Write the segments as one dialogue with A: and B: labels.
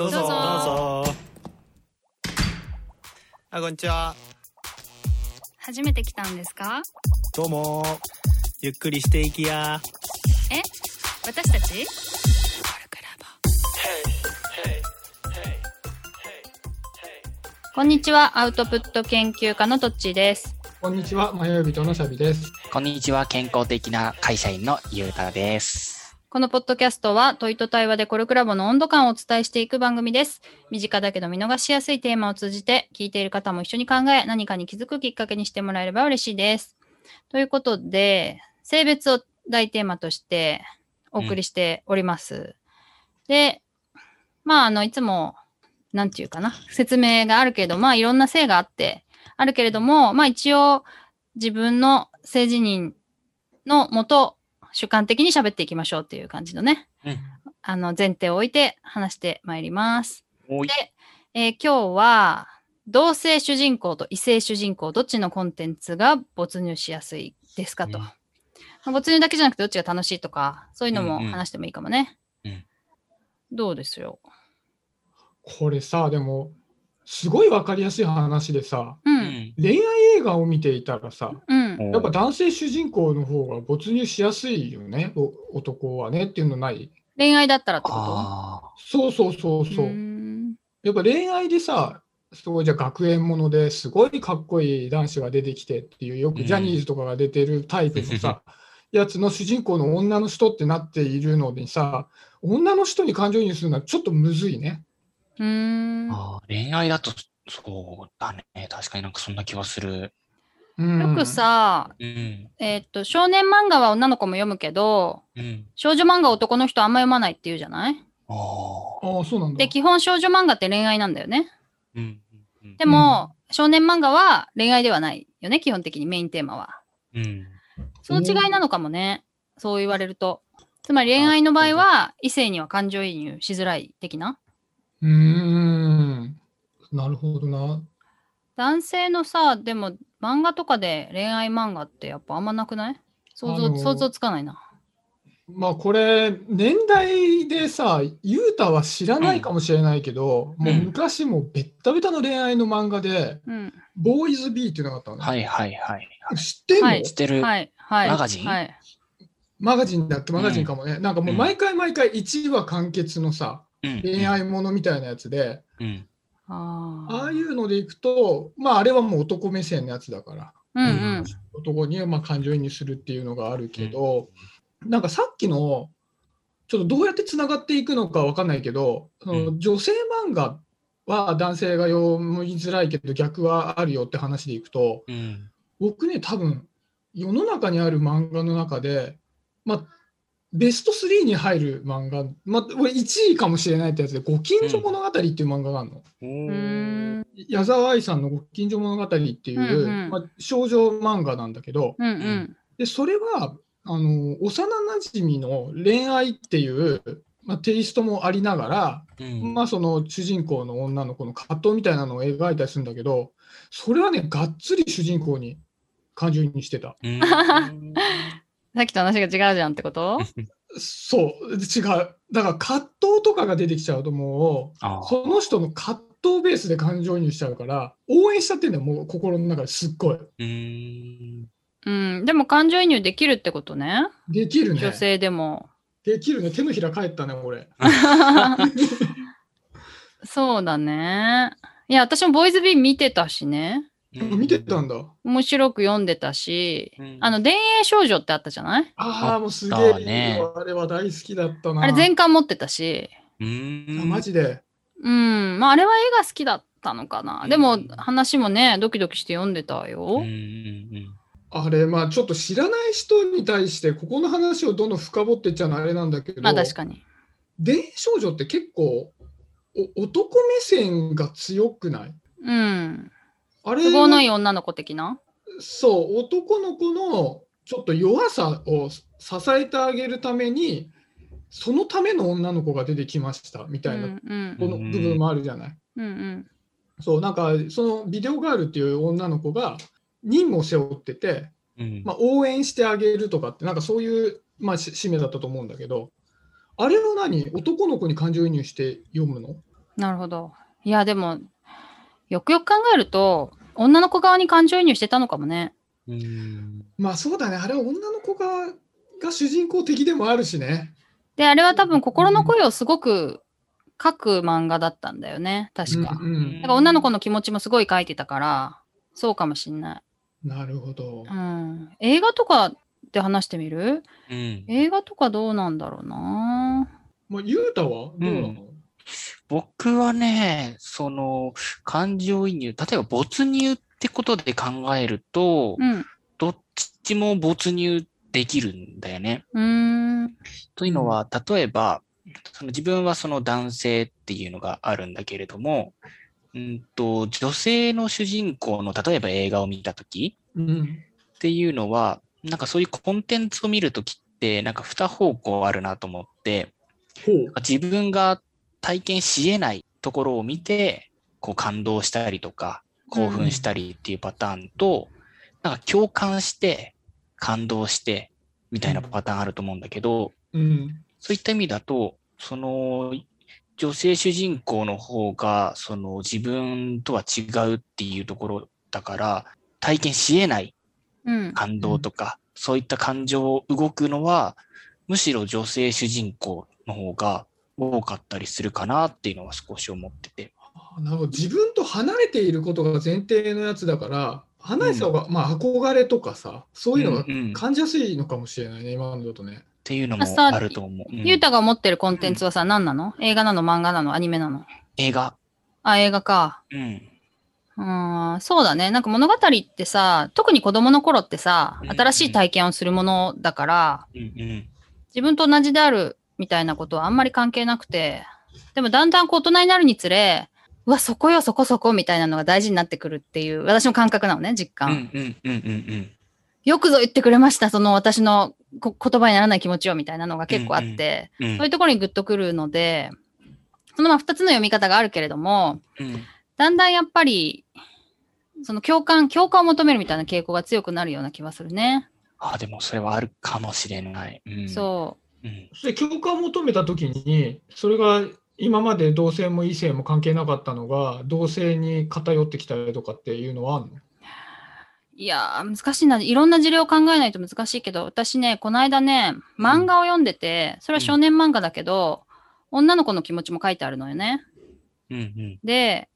A: どうぞ。
B: どうぞ。
A: どうぞあこんにちは。
B: 初めて来たんですか？
A: どうも。ゆっくりしていきや。
B: え？私たち？こんにちは、アウトプット研究家のとっちーです。
C: こんにちは、迷い人のシャビです。
D: こんにちは、健康的な会社員のゆうたです。
B: このポッドキャストは問いと対話でコルクラボの温度感をお伝えしていく番組です。身近だけど見逃しやすいテーマを通じて聞いている方も一緒に考え何かに気づくきっかけにしてもらえれば嬉しいです。ということで、性別を大テーマとしてお送りしております。で、まあ、あの、いつも、なんていうかな、説明があるけど、まあ、いろんな性があって、あるけれども、まあ、一応、自分の性自認のもと、主観的に喋っていきましょうっていう感じのね、
D: うん。
B: あの、前提を置いて話してまいります。
D: おい。
B: えー今日は、同性主人公と異性主人公、どっちのコンテンツが没入しやすいですかと。
D: うん
B: まあ没入だけじゃなくてどっちが楽しいとか、そういうのも
D: うんうん
B: 話してもいいかもね。
D: うん
B: どうですよ？
C: これさ、でも、すごいわかりやすい話でさ、
B: う。
D: うんん。
C: 恋愛映画を見ていたらさ、
B: うん。
C: やっぱ男性主人公の方が没入しやすいよね、お男はねっていうのない
B: 恋愛だったらってこ
D: あ
C: そうそうそう
B: と
C: そうやっぱ恋愛でさ、すごいじゃあ学園ものですごいかっこいい男子が出てきてっていう、よくジャニーズとかが出てるタイプのさ、やつの主人公の女の人ってなっているのにさ、女の人に感情移入するのはちょっとむずいね。
B: うーん。
D: あー。恋愛だと、そうだね。確かになんかそんな気はする。
C: うん
B: よくさ、
D: うん。
B: えーっと、少年漫画は女の子も読むけど、
D: うん。
B: 少女漫画は男の人あんま読まないって言うじゃない？
D: ああ。
C: ああ、そうなんだ。
B: で、基本少女漫画って恋愛なんだよね。
D: うん。うん
B: でも、少年漫画は恋愛ではないよね、基本的にメインテーマは。
D: うん。
B: その違いなのかもね。そう言われると。つまり恋愛の場合は、異性には感情移入しづらい的な。
C: うーん。なるほどな。
B: 男性のさ、でも漫画とかで恋愛漫画ってやっぱあんまなくない？想像、
C: あのー
B: 想像つかないな。
C: まあこれ、年代でさ、ゆうたは知らないかもしれないけど、
D: ん
C: もう昔もうベッタベタの恋愛の漫画で、
B: うん。
C: ボーイズビーっていうのがあったのね。
D: はいはいはい。
C: 知ってんの、
B: はい
D: 知ってる？
B: はい、はい。
D: マガジン？
B: はい。
C: マガジンだっけマガジンかもね。なんかもう毎回毎回1話完結のさ、
D: うん。
C: 恋愛ものみたいなやつで、
D: うん。
B: ああ。
C: いうのでいくと、まああれはもう男目線のやつだから、
B: うんうん。
C: 男にはまあ感情移入するっていうのがあるけど、なんかさっきの、ちょっとどうやってつながっていくのかわかんないけど、その女性漫画は男性が読みづらいけど逆はあるよって話でいくと、
D: うん。
C: 僕ね、多分世の中にある漫画の中で、まあ、ベスト3に入る漫画、まあ、俺1位かもしれないってやつで、ご近所物語っていう漫画があるの。
D: う
B: ん。
C: 矢沢愛さんのご近所物語っていう、
B: うんうん
C: まあ、少女漫画なんだけど、
B: うんうん。
C: でそれはあの幼なじみの恋愛っていう、まあ、テイストもありながら、
D: うん。
C: まあ、その主人公の女の子の葛藤みたいなのを描いたりするんだけどそれはねがっつり主人公に感情移入してた
D: うん。
B: さっきと話が違うじゃんってこと？
C: そう違うだから葛藤とかが出てきちゃうとも
D: あ
C: うその人の葛藤ベースで感情移入しちゃうから応援しちゃってんだよもう心の中ですっごい
D: うん。
B: うん。でも感情移入できるってことね。
C: できるね
B: 女性でも。
C: できるね手のひら返ったね俺
B: そうだね。いや、私もボーイズビー見てたしね。
C: 見てたんだ
B: 面白く読んでたし、
D: うん
B: あの、田園少女ってあったじゃない？
C: ああもうすげえ
D: ね
C: あれは大好きだったな
B: あれ全巻持ってたし、
D: うん。
C: あマジで
B: うん。まあ、あれは絵が好きだったのかな。でも
D: うん、
B: 話もね、ドキドキして読んでたよ。
D: うんうん
C: あれ、まあちょっと知らない人に対して、ここの話をどんどん深掘っていっちゃうのはあれなんだけど、
B: まあ、確かに。
C: 田園少女って結構お男目線が強くない？
B: うん。
C: あれ
B: 都合のいい女の子的な？
C: そう、男の子のちょっと弱さを支えてあげるために、そのための女の子が出てきましたみたいな、
B: うんうん
C: この部分もあるじゃない？
B: うんうん
C: そう、なんかそのビデオガールっていう女の子が任務を背負ってて、
D: うん。
C: まあ、応援してあげるとかって、なんかそういう、まあ、し使命だったと思うんだけど、あれを何？男の子に感情移入して読むの？
B: なるほど。いや、でも、よくよく考えると、女の子側に感情移入してたのかもね。
D: うん。
C: まあそうだね、あれは女の子がが主人公的でもあるしね。
B: で、あれは多分心の声をすごく書く漫画だったんだよね。確か。
C: うんうん
B: だから女の子の気持ちもすごい書いてたから、そうかもしんない。
C: なるほど。
B: うん。映画とかで話してみる？
D: うん。
B: 映画とかどうなんだろうな。
C: まあ、ゆうたはどうなの、
D: 僕はね、その、感情移入、例えば没入ってことで考えると、
B: うん。
D: どっちも没入できるんだよね。というのは、例えば、その自分はその男性っていうのがあるんだけれども、うんと、女性の主人公の、例えば映画を見たとき
C: うん。
D: っていうのは、なんかそういうコンテンツを見るときって、なんか二方向あるなと思って。自分が体験し得ないところを見て、こう感動したりとか、興奮したりっていうパターンと、なんか共感して、感動して、みたいなパターンあると思うんだけど、
C: うん。
D: そういった意味だと、その、女性主人公の方が、その自分とは違うっていうところだから、体験し得ない
B: うん。
D: 感動とか、そういった感情動くのは、むしろ女性主人公の方が多かったりするかなっていうのは少し思ってて。
C: あなるほど自分と離れていることが前提のやつだから、離れてた方が、まあ、憧れとかさ、そういうのが
D: うんうんっ
C: 感じやすいのかもしれないね、今のだとね。
D: ていうのもあると思う。うん
B: ゆうたが持ってるコンテンツはさ、何なの？映画なの漫画なの？アニメなの？
D: 映画。
B: あ、映画か。
D: うん。
B: うーん、そうだね。なんか物語ってさ、特に子供の頃ってさ、
D: うん
B: 新しい体験をするものだから、
D: うんうん。
B: 自分と同じであるみたいなことはあんまり関係なくて、でもだんだんこう大人になるにつれ、うわ、そこよ、そこそこみたいなのが大事になってくるっていう、私の感覚なのね、実感。
D: うんうんうんうんうん。
B: よくぞ言ってくれました、その私のこ言葉にならない気持ちをみたいなのが結構あって、
D: うん
B: そういうところにグッとくるので、そのまあ二つの読み方があるけれども、
D: うん
B: だんだんやっぱり、その共感、共感を求めるみたいな傾向が強くなるような気はするね。
D: ああ、でもそれはあるかもしれない。うん、。
B: そう
D: うん。
C: それ共感を求めたときに、それが今まで同性も異性も関係なかったのが、同性に偏ってきたりとかっていうのはあるの？
B: いやー、難しいな。いろんな事例を考えないと難しいけど、私ね、この間ね、漫画を読んでて、それは少年漫画だけど、女の子の気持ちも書いてあるのよね。
D: うんうん。
B: で、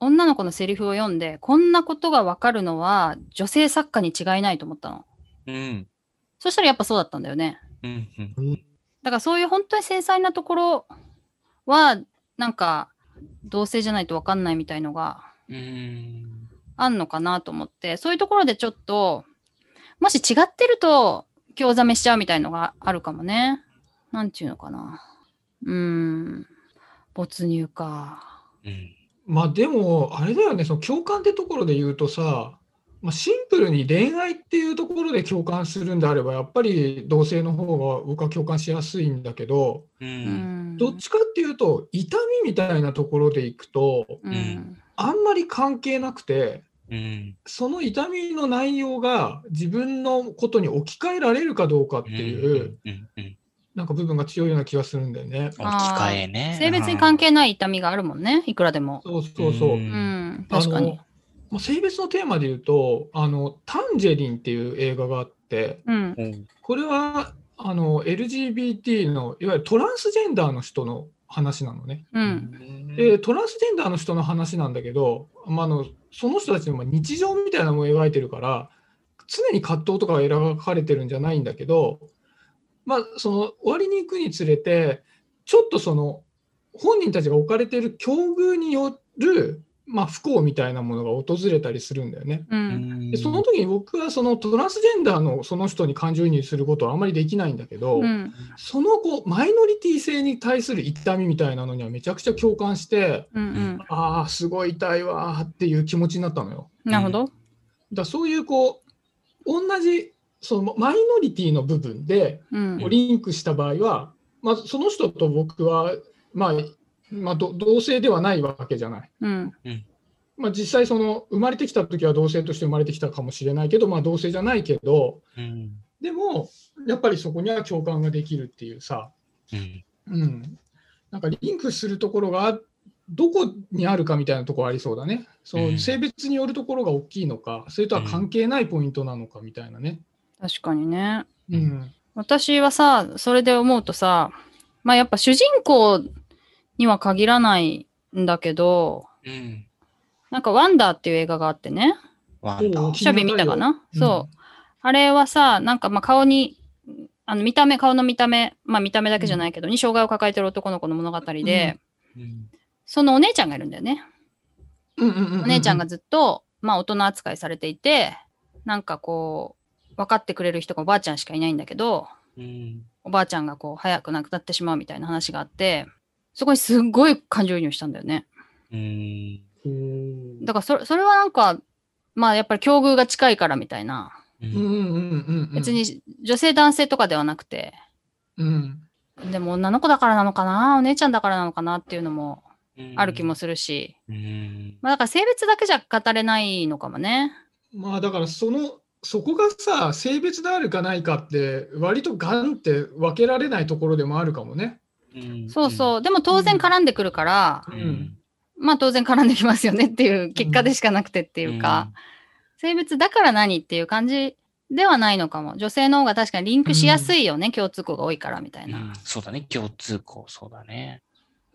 B: 女の子のセリフを読んで、こんなことがわかるのは女性作家に違いないと思ったの。
D: うん。
B: そしたらやっぱそうだったんだよね。
D: うんうん。
B: だからそういう本当に繊細なところは、なんか、同性じゃないとわかんないみたいのが
D: うん。
B: あんのかなと思って、そういうところでちょっと、もし違ってると、興ざめしちゃうみたいのがあるかもね。なんちゅうのかな。うーん。没入か。
D: うん。
C: まあでも、あれだよね、その共感ってところで言うとさ、まあ、シンプルに恋愛っていうところで共感するんであれば、やっぱり同性の方が僕は共感しやすいんだけど、
D: う。
B: うんん。
C: どっちかっていうと、痛みみたいなところでいくと、
B: うん。
C: あんまり関係なくて、
D: うん。
C: その痛みの内容が自分のことに置き換えられるかどうかっていう、
D: うん。うん。
C: なんか部分が強いような気がするんだよね。
D: 置き換えね。
B: 性別に関係ない痛みがあるもんね。いくらでも。
C: そうそうそう。
D: う
B: うんん。確かに。
C: まあ性別のテーマで言うと、あのタンジェリンっていう映画があって、
B: うん。
D: うん。
C: これはあの LGBT のいわゆるトランスジェンダーの人の話なのね。
B: うん。
C: で、トランスジェンダーの人の話なんだけど、まあ、あのその人たちのまあ日常みたいなのも描いてるから、常に葛藤とかが描かれてるんじゃないんだけど、まあ、その終わりに行くにつれて、ちょっとその本人たちが置かれている境遇による、まあ、不幸みたいなものが訪れたりするんだよね。
B: う。
D: うんん
C: でその時に僕はそのトランスジェンダーのその人に感情移入することはあまりできないんだけど、
B: うん。
C: そのこうマイノリティ性に対する痛みみたいなのにはめちゃくちゃ共感して、
B: うん。
C: ああ、すごい痛いわーっていう気持ちになったのよ。
B: なるほど。
C: だからそういうこう、同じそのマイノリティの部分で
B: うん。
C: リンクした場合は、まあ、その人と僕は、まあまあ、ど同性ではないわけじゃない。
B: うん。
C: まあ、実際その生まれてきた時は同性として生まれてきたかもしれないけど、まあ、同性じゃないけど
D: うん。
C: でもやっぱりそこには共感ができるっていうさ、
D: うん。
C: うん、なんかリンクするところがどこにあるかみたいなところありそうだね。そ
D: うん
C: の性別によるところが大きいのか、それとは関係ないポイントなのかみたいなね。
B: 確かにね。
C: うん。
D: うん
B: 私はさ、それで思うとさ、まあやっぱ主人公には限らないんだけど、
D: うん。
B: なんかワンダーっていう映画があってね。
D: ワン
B: シャビ見たかな、
C: うん
B: そう。あれはさ、なんかまあ顔に、あの見た目、顔の見た目、まあ見た目だけじゃないけど、に障害を抱えてる男の子の物語で、
D: うん
B: そのお姉ちゃんがいるんだよね。
C: うんうんうんうん
B: お姉ちゃんがずっと、まあ大人扱いされていて、なんかこう、分かってくれる人がおばあちゃんしかいないんだけど、
D: うん。
B: おばあちゃんがこう早く亡くなってしまうみたいな話があって、そこにすっごい感情移入したんだよね。
D: うん。
B: だからそれそれはなんか、まあやっぱり境遇が近いからみたいな。
D: う
C: うんうんうんうん。
B: 別。に女性男性とかではなくて、
C: うん。
B: でも女の子だからなのかな？お姉ちゃんだからなのかなっていうのもある気もするし、
D: うん。
B: まあだから性別だけじゃ語れないのかもね。
C: まあだからその、そこがさ、性別であるかないかって、割とガンって分けられないところでもあるかもね。
D: うん
B: そうそう。でも当然絡んでくるから、
D: う
C: うん
D: ん。
B: まあ当然絡んできますよねっていう結果でしかなくてっていうか、性別だから何っていう感じではないのかも。女性の方が確かにリンクしやすいよね、共通項が多いからみたい
D: うん、
B: な。
D: そうだね。共通項、そうだね。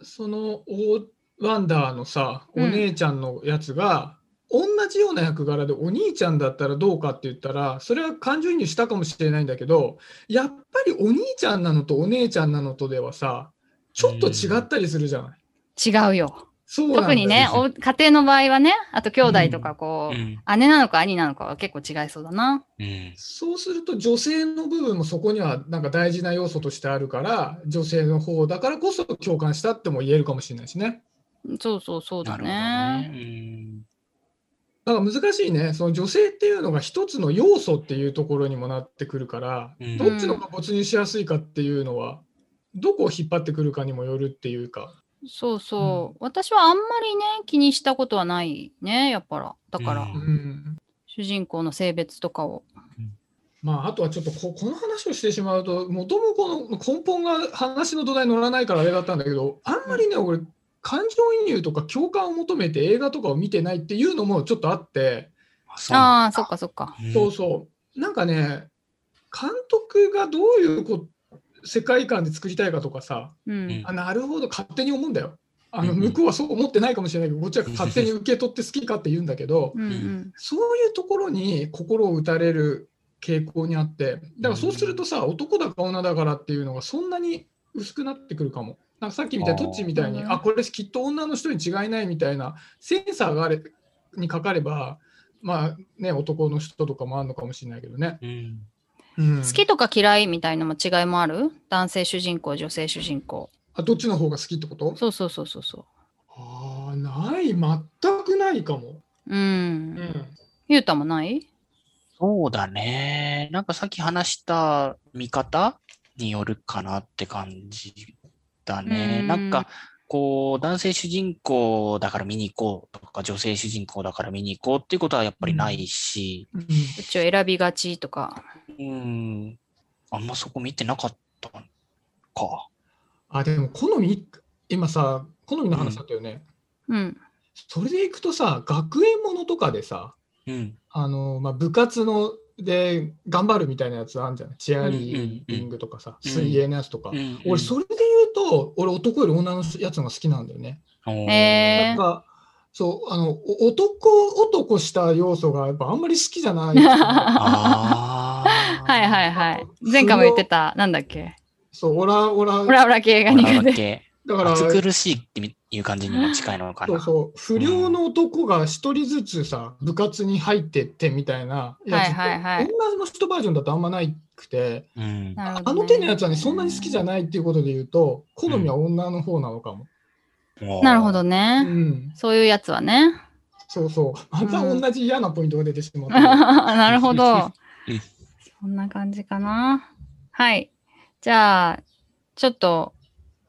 C: そのオワンダーのさ、お
B: うん
C: 姉ちゃんのやつが、同じような役柄でお兄ちゃんだったらどうかって言ったら、それは感情移入したかもしれないんだけど、やっぱりお兄ちゃんなのとお姉ちゃんなのとではさ、ちょっと違ったりするじゃない？
B: 違うよ。
C: そう
B: 特にね、お家庭の場合はね、あと兄弟とかこう、
D: うん。
B: 姉なのか兄なのかは結構違いそうだな。
D: うん。
C: そうすると女性の部分もそこにはなんか大事な要素としてあるから、女性の方だからこそ共感したっても言えるかもしれないしね。
B: そうそうそうだね。
D: ね。
C: だから難しいね。その女性っていうのが一つの要素っていうところにもなってくるから、
D: うん
C: どっちのが没入しやすいかっていうのは、どこを引っ張ってくるかにもよるっていうか。
B: そうそう。私はあんまりね、気にしたことはないね、やっぱら。だから、
D: う
C: うん
B: 主人公の性別とかを。
C: まあ、あとはちょっとここの話をしてしまうと、もともとの根本が話の土台に乗らないからあれだったんだけど、あんまりね、俺、感情移入とか共感を求めて映画とかを見てないっていうのもちょっとあって、
D: あ
B: ああ、そっかそっか。
D: だ
C: そうそう、なんかね、監督がどういうこ世界観で作りたいかとかさ、
B: うん。
D: うん
C: あなるほど、勝手に思うんだよ。あの向こうはそう思ってないかもしれないけど、こっちは勝手に受け取って好きかって言うんだけど、
B: うんうん。
C: そういうところに心を打たれる傾向にあって、だからそうするとさ、男だか女だからっていうのがそんなに薄くなってくるかも。なんかさっきみたいに、トッチみたいに、
B: うん
C: あ、これきっと女の人に違いないみたいな、センサーがあれにかかれば、まあね、男の人とかもあるのかもしれないけどね。
D: うん。
C: うん
B: 好きとか嫌いみたいなのも違いもある？男性主人公、女性主人公。
C: あどっちの方が好きってこと？
B: そうそうそうそうそ
C: ああ、ない、全くないかも。
B: う。うん。
C: うん。
B: ゆうたもない？
D: そうだね。なんかさっき話した見方によるかなって感じだね。
B: うん
D: なんか、こう、男性主人公だから見に行こうとか、女性主人公だから見に行こうっていうことはやっぱりないし、
C: うん
B: うちを選びがちとか。
D: うん、あんまそこ見てなかったか。
C: あ、でも好み、今さ、好みの話だったよね。
B: うん。
C: それでいくとさ、学園ものとかでさ、
D: うん。
C: あのまあ、部活ので頑張るみたいなやつあるんじゃない？チアリーディングとかさ、
D: うん
C: 水泳のやつとか。
D: うん
C: 俺、それでと、俺、男より女のやつのが好きなんだよね。
B: えー
C: なんか、そう、あの、お男、男した要素がやっぱあんまり好きじゃないですね。
D: ああ。
B: はいはいはい。前回も言ってた、なんだっけ？
C: そう、オラ、オラ、
B: オラオラ系が苦手。
D: だ
C: から、
D: 暑苦しいっていう感じにも近いのかな。
C: そうそう、不良の男が一人ずつさ、部活に入ってってみたいなやつ
B: はいはいはい
C: 女の人バージョンだとあんまないくて、
D: うん。
C: あの手のやつはね、そんなに好きじゃないっていうことで言うと、好みは女の方なのかも。
B: なるほど
C: う
B: ね。
C: ん、
B: そういうやつはね。
C: そうそう。また
B: うん
C: 同じ嫌なポイントが出てしまった。
B: なるほど
D: うん。
B: そんな感じかな。はい。じゃあ、ちょっと、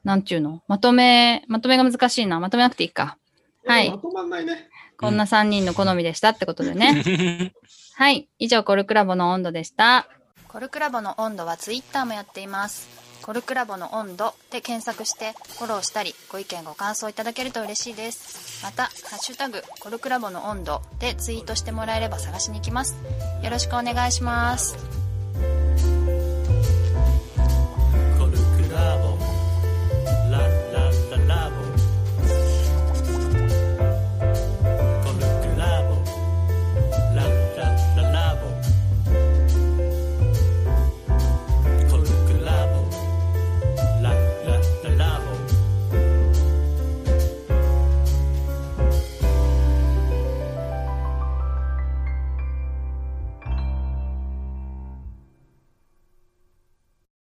B: なんちゅうの？まとめ、まとめが難しいな。まとめなくていいか。はい
C: まとまんないね。
B: こんな3人の好みでしたってことでね。はい。以上、コルクラボの温度でした。コルクラボの温度はツイッターもやっています。コルクラボの温度で検索してフォローしたりご意見ご感想いただけると嬉しいですまた「ハッシュタグコルクラボの温度」でツイートしてもらえれば探しに行きますよろしくお願いします